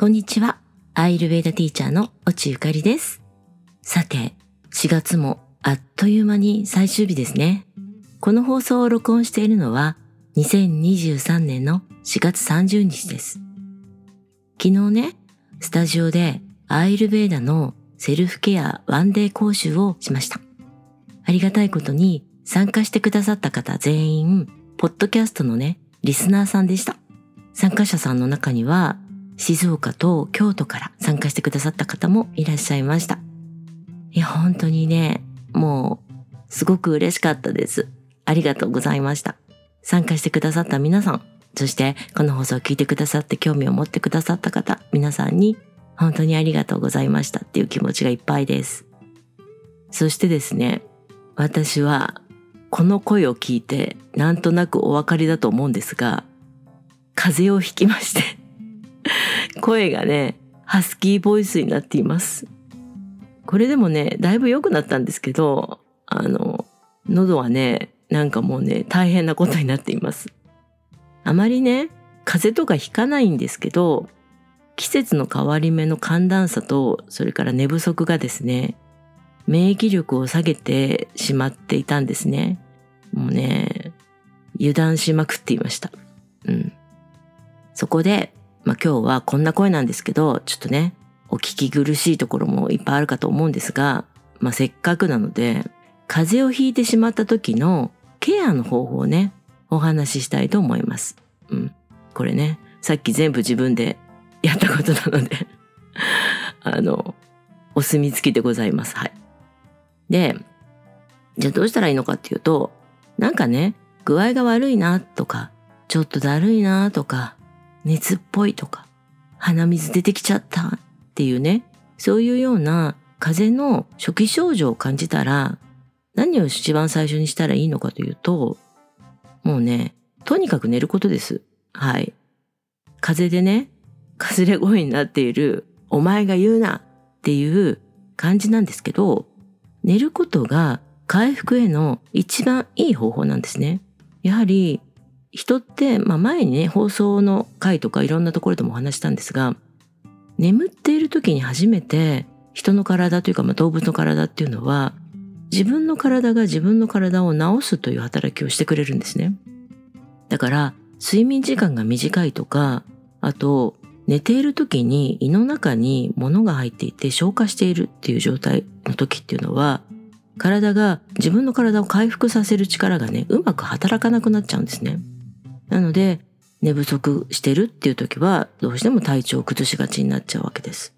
こんにちは。アーユルヴェーダティーチャーの越智ゆかりです。さて、4月もあっという間に最終日ですね。この放送を録音しているのは2023年の4月30日です。昨日ね、スタジオでアイルベーダのセルフケアワンデー講習をしました。ありがたいことに参加してくださった方全員、ポッドキャストのね、リスナーさんでした。参加者さんの中には、静岡と京都から参加してくださった方もいらっしゃいました。いや、本当にね、もう、すごく嬉しかったです。ありがとうございました。参加してくださった皆さん、そしてこの放送を聞いてくださって興味を持ってくださった方、皆さんに本当にありがとうございましたっていう気持ちがいっぱいです。そしてですね、私はこの声を聞いてなんとなくお分かりだと思うんですが、風邪をひきまして声がね、ハスキーボイスになっています。これでもね、だいぶ良くなったんですけど、あの、喉はね、なんかもうね、大変なことになっています。あまりね、風邪とかひかないんですけど、季節の変わり目の寒暖差と、それから寝不足がですね、免疫力を下げてしまっていたんですね。もうね、油断しまくっていました。うん。そこで、まあ今日はこんな声なんですけど、ちょっとね、お聞き苦しいところもいっぱいあるかと思うんですが、まあせっかくなので、風邪をひいてしまった時のケアの方法をね、お話ししたいと思います。うん。これね、さっき全部自分で やったことなので あの、お墨付きでございます。はい。で、じゃあどうしたらいいのかっていうと、なんかね、具合が悪いなとか、ちょっとだるいなとか、熱っぽいとか、鼻水出てきちゃったっていうね、そういうような風邪の初期症状を感じたら、何を一番最初にしたらいいのかというと、もうね、とにかく寝ることです。はい。風邪でね、かすれ声になっている、お前が言うなっていう感じなんですけど、寝ることが回復への一番いい方法なんですね。やはり人って、まあ、前にね放送の回とかいろんなところでもお話したんですが眠っている時に初めて人の体というか、まあ、動物の体っていうのは自分の体が自分の体を治すという働きをしてくれるんですね。だから睡眠時間が短いとかあと寝ている時に胃の中に物が入っていて消化しているっていう状態の時っていうのは体が自分の体を回復させる力がねうまく働かなくなっちゃうんですね。なので寝不足してるっていう時はどうしても体調を崩しがちになっちゃうわけです。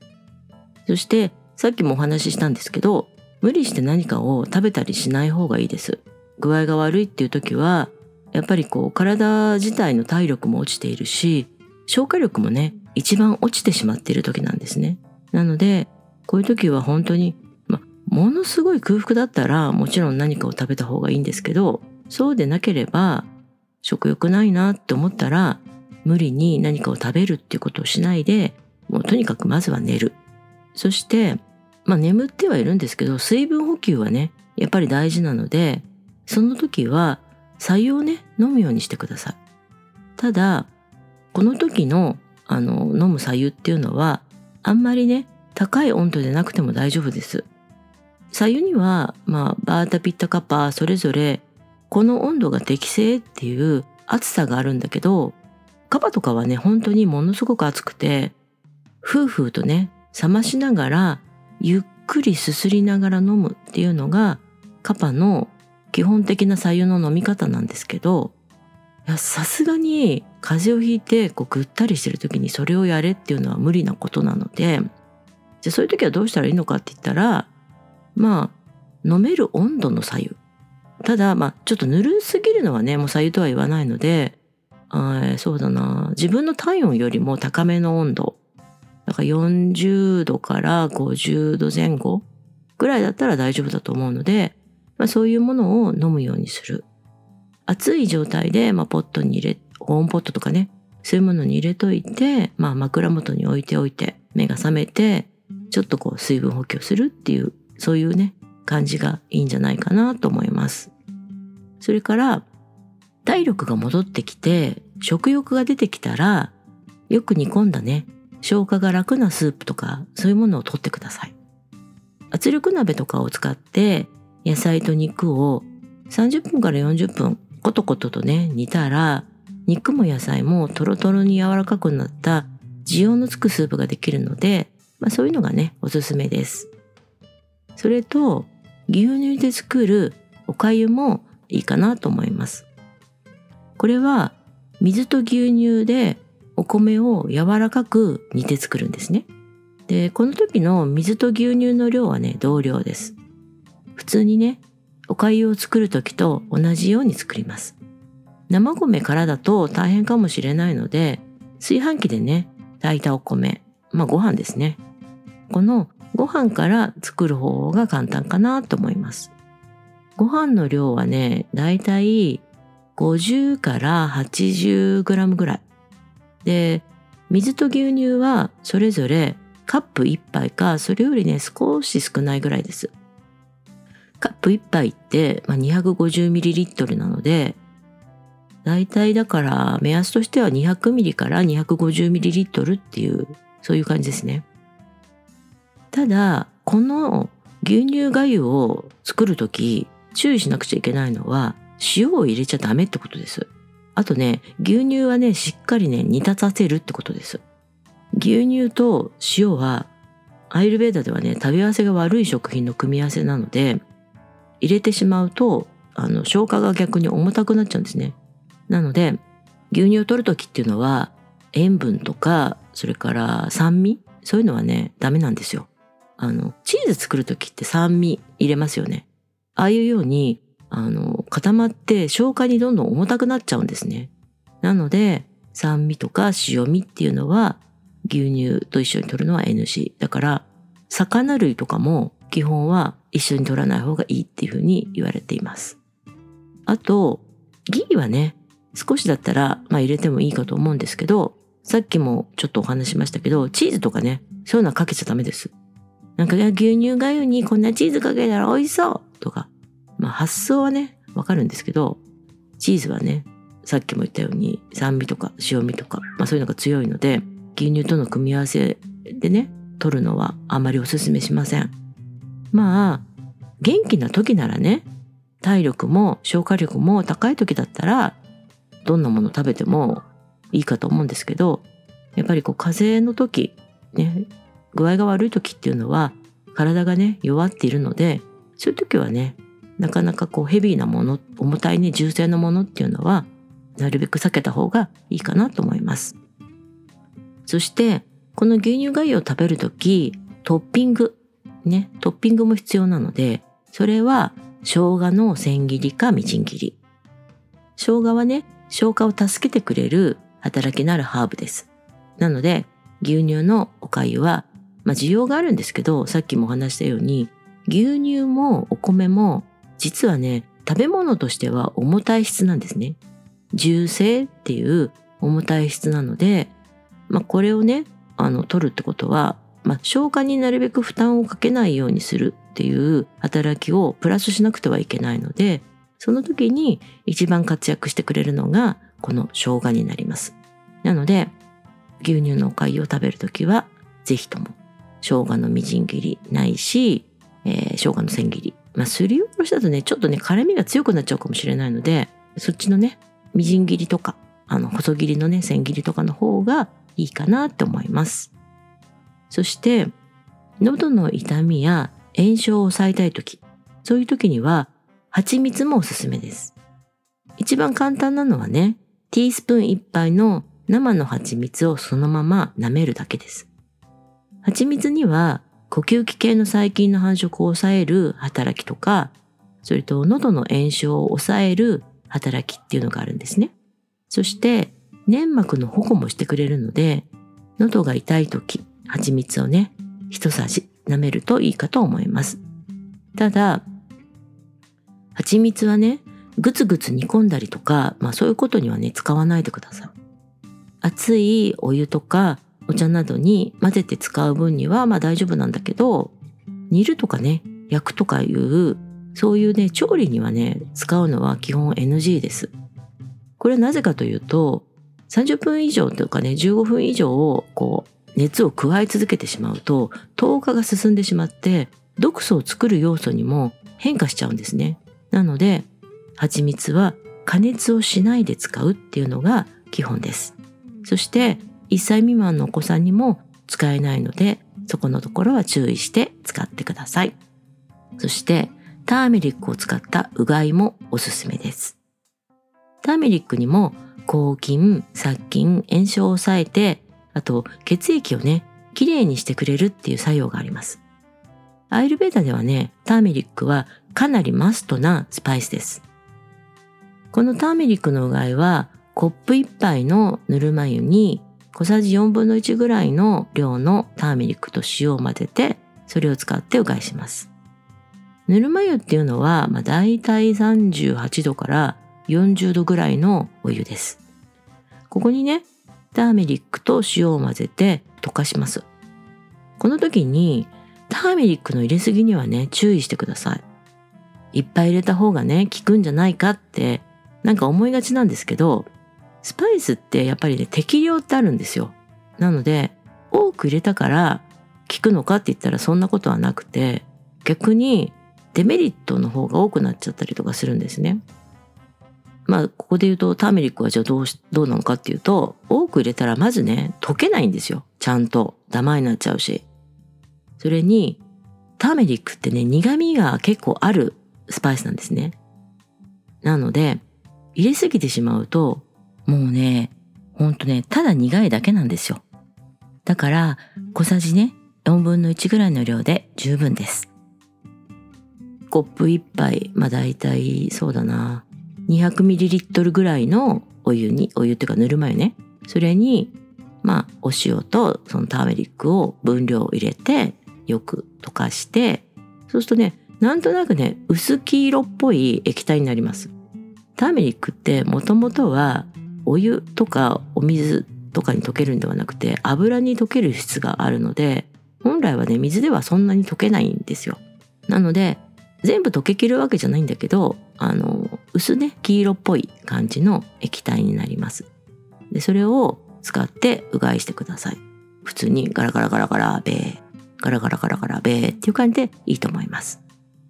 そしてさっきもお話ししたんですけど無理して何かを食べたりしない方がいいです。具合が悪いっていう時はやっぱりこう体自体の体力も落ちているし消化力もね一番落ちてしまっている時なんですね。なので、こういう時は本当に、ま、ものすごい空腹だったらもちろん何かを食べた方がいいんですけど、そうでなければ食欲ないなって思ったら無理に何かを食べるっていうことをしないで、もうとにかくまずは寝る。そして、まあ眠ってはいるんですけど、水分補給はね、やっぱり大事なので、その時は白湯をね、飲むようにしてください。ただ、この時のあの飲む白湯っていうのはあんまりね高い温度でなくても大丈夫です。白湯には、まあ、バータピッタカッパーそれぞれこの温度が適正っていう暑さがあるんだけどカバとかはね本当にものすごく暑くてふうふうとね冷ましながらゆっくりすすりながら飲むっていうのがカパの基本的な白湯の飲み方なんですけどさすがに風邪をひいてこうぐったりしてる時にそれをやれっていうのは無理なことなのでじゃあそういう時はどうしたらいいのかって言ったらまあ飲める温度の左右。ただまあちょっとぬるすぎるのはねもう左右とは言わないのであそうだな。自分の体温よりも高めの温度。だから40度から50度前後ぐらいだったら大丈夫だと思うので、まあ、そういうものを飲むようにする。熱い状態で、まあ、ポットに入れ、保温ポットとかね、そういうものに入れといて、まあ、枕元に置いておいて、目が覚めて、ちょっとこう水分補給するっていう、そういうね、感じがいいんじゃないかなと思います。それから、体力が戻ってきて、食欲が出てきたら、よく煮込んだね、消化が楽なスープとかそういうものを取ってください。圧力鍋とかを使って野菜と肉を30分から40分コトコトとね煮たら肉も野菜もトロトロに柔らかくなった滋養のつくスープができるので、まあ、そういうのがねおすすめです。それと牛乳で作るお粥もいいかなと思います。これは水と牛乳でお米を柔らかく煮て作るんですね。で、この時の水と牛乳の量はね、同量です。普通にね、お粥を作る時と同じように作ります。生米からだと大変かもしれないので、炊飯器でね、炊いたお米、まあご飯ですね。このご飯から作る方が簡単かなと思います。ご飯の量はね、だいたい50から80グラムぐらい。で、水と牛乳はそれぞれカップ1杯か、それよりね、少し少ないぐらいです。カップ1杯って、まあ、250ml なので、だいたいだから目安としては 200ml から 250ml っていう、そういう感じですね。ただ、この牛乳がゆを作るとき、注意しなくちゃいけないのは、塩を入れちゃダメってことです。あとね、牛乳はね、しっかりね、煮立たせるってことです。牛乳と塩は、アイルベーダではね、食べ合わせが悪い食品の組み合わせなので、入れてしまうと、あの、消化が逆に重たくなっちゃうんですね。なので、牛乳を取るときっていうのは、塩分とか、それから酸味そういうのはね、ダメなんですよ。あの、チーズ作るときって酸味入れますよね。ああいうように、あの、固まって消化にどんどん重たくなっちゃうんですね。なので、酸味とか塩味っていうのは、牛乳と一緒に取るのは NG。だから、魚類とかも基本は一緒に取らない方がいいっていうふうに言われています。あと、ギーはね、少しだったら、まあ入れてもいいかと思うんですけど、さっきもちょっとお話しましたけど、チーズとかね、そういうのはかけちゃダメです。なんか牛乳がゆにこんなチーズかけたら美味しそうとか、まあ発想はね、わかるんですけど、チーズはね、さっきも言ったように酸味とか塩味とか、まあそういうのが強いので、牛乳との組み合わせでね、取るのはあまりお勧めしません。まあ、元気な時ならね、体力も消化力も高い時だったら、どんなもの食べてもいいかと思うんですけど、やっぱりこう風邪の時、ね、具合が悪い時っていうのは、体がね、弱っているので、そういう時はね、なかなかこうヘビーなもの、重たいね、重性のものっていうのは、なるべく避けた方がいいかなと思います。そして、この牛乳がゆを食べるとき、トッピング、ね、トッピングも必要なので、それは生姜の千切りかみじん切り。生姜はね、消化を助けてくれる働きのあるハーブです。なので、牛乳のお粥は、まあ需要があるんですけど、さっきもお話したように、牛乳もお米も、実はね、食べ物としては重たい質なんですね。重性っていう重たい質なので、まあ、これをね、あの、取るってことは、まあ、消化になるべく負担をかけないようにするっていう働きをプラスしなくてはいけないので、その時に一番活躍してくれるのがこの生姜になります。なので、牛乳のお粥を食べるときは、ぜひとも生姜のみじん切りないし、えー、生姜の千切り。まあ、すりおろしだとね、ちょっとね、辛みが強くなっちゃうかもしれないので、そっちのね、みじん切りとか、あの、細切りのね、千切りとかの方がいいかなって思います。そして、喉の痛みや炎症を抑えたいとき、そういう時には、蜂蜜もおすすめです。一番簡単なのはね、ティースプーン一杯の生の蜂蜜をそのまま舐めるだけです。蜂蜜には呼吸器系の細菌の繁殖を抑える働きとか、それと喉の炎症を抑える働きっていうのがあるんですね。そして粘膜の保護もしてくれるので、喉が痛い時、蜂蜜をね、一さじ舐めるといいかと思います。ただ、蜂蜜はね、ぐつぐつ煮込んだりとか、まあそういうことにはね、使わないでください。熱いお湯とかお茶などに混ぜて使う分にはまあ大丈夫なんだけど、煮るとかね、焼くとかいう、そういうね、調理にはね、使うのは基本 NG です。これはなぜかというと、30分以上とかね、15分以上をこう、熱を加え続けてしまうと糖化が進んでしまって毒素を作る要素にも変化しちゃうんですね。なので蜂蜜は加熱をしないで使うっていうのが基本です。そして1歳未満のお子さんにも使えないのでそこのところは注意して使ってください。そしてターメリックを使ったうがいもおすすめです。ターメリックにも抗菌、殺菌、炎症を抑えて、あと血液をね、きれいにしてくれるっていう作用があります。アイルベーダではね、ターメリックはかなりマストなスパイスです。このターメリックのうがいはコップ1杯のぬるま湯に小さじ4分の1ぐらいの量のターメリックと塩を混ぜてそれを使ってうがいします。ぬるま湯っていうのは、まあ、大体38度から40度ぐらいのお湯です。ここにね、ターメリックと塩を混ぜて溶かします。この時にターメリックの入れすぎにはね、注意してください。いっぱい入れた方がね、効くんじゃないかってなんか思いがちなんですけど、スパイスってやっぱりね、適量ってあるんですよ。なので、多く入れたから効くのかって言ったらそんなことはなくて、逆にデメリットの方が多くなっちゃったりとかするんですね。まあ、ここで言うとターメリックはじゃあどうし、どうなのかっていうと、多く入れたらまずね、溶けないんですよ。ちゃんと。ダマになっちゃうし。それに、ターメリックってね、苦味が結構あるスパイスなんですね。なので、入れすぎてしまうと、もうね、ほんとね、ただ苦いだけなんですよ。だから、小さじね、4分の1ぐらいの量で十分です。コップ1杯、まあ大体そうだな、200ml ぐらいのお湯に、お湯っていうかぬるま湯ね。それに、まあお塩とそのターメリックを分量を入れて、よく溶かして、そうするとね、なんとなくね、薄黄色っぽい液体になります。ターメリックってもともとはお湯とかお水とかに溶けるんではなくて油に溶ける質があるので本来はね水ではそんなに溶けないんですよ。なので全部溶けきるわけじゃないんだけどあの薄ね黄色っぽい感じの液体になります。でそれを使ってうがいしてください。普通にガラガラガラガラベーガラガラガラガラベーっていう感じでいいと思います。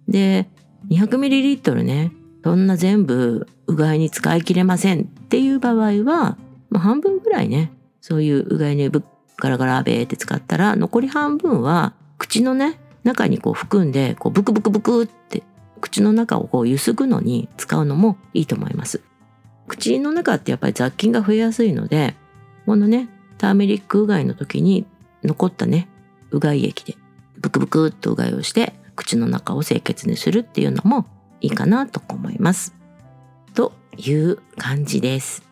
で 200ml ねそんな全部うがいに使い切れませんっていう場合は、まあ、半分ぐらいねそういううがいにガラガラベーって使ったら残り半分は口のね中にこう含んでこうブクブクブクって口の中をこうゆすぐのに使うのもいいと思います。口の中ってやっぱり雑菌が増えやすいのでこのねターメリックうがいの時に残ったねうがい液でブクブクっとうがいをして口の中を清潔にするっていうのもいいかなと思います。という感じです。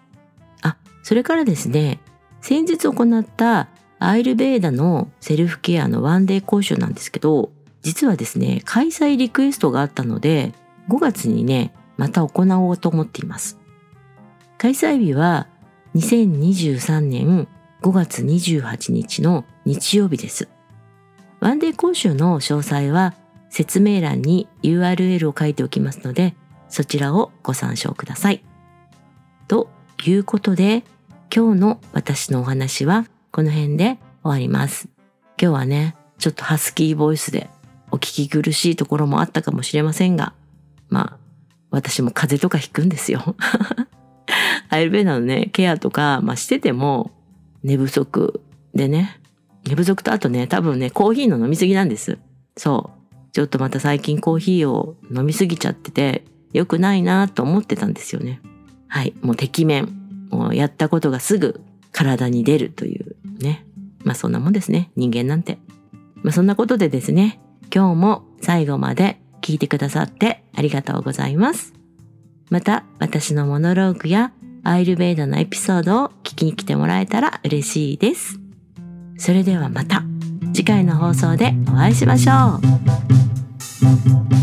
あ、それからですね、先日行ったアイルベーダのセルフケアのワンデー講習なんですけど、実はですね、開催リクエストがあったので、5月にね、また行おうと思っています。開催日は2023年5月28日の日曜日です。ワンデー講習の詳細は説明欄に URL を書いておきますので、そちらをご参照ください。ということで、今日の私のお話はこの辺で終わります。今日はね、ちょっとハスキーボイスでお聞き苦しいところもあったかもしれませんが、まあ、私も風邪とかひくんですよ。アイルベーダのね、ケアとか、まあしてても寝不足でね、寝不足とあとね、多分ね、コーヒーの飲みすぎなんです。そう。ちょっとまた最近コーヒーを飲みすぎちゃってて、良くないなと思ってたんですよね。はい。もう敵面。もうやったことがすぐ体に出るというね。まあそんなもんですね。人間なんて。まあそんなことでですね、今日も最後まで聞いてくださってありがとうございます。また私のモノローグやアイルベーダのエピソードを聞きに来てもらえたら嬉しいです。それではまた次回の放送でお会いしましょう。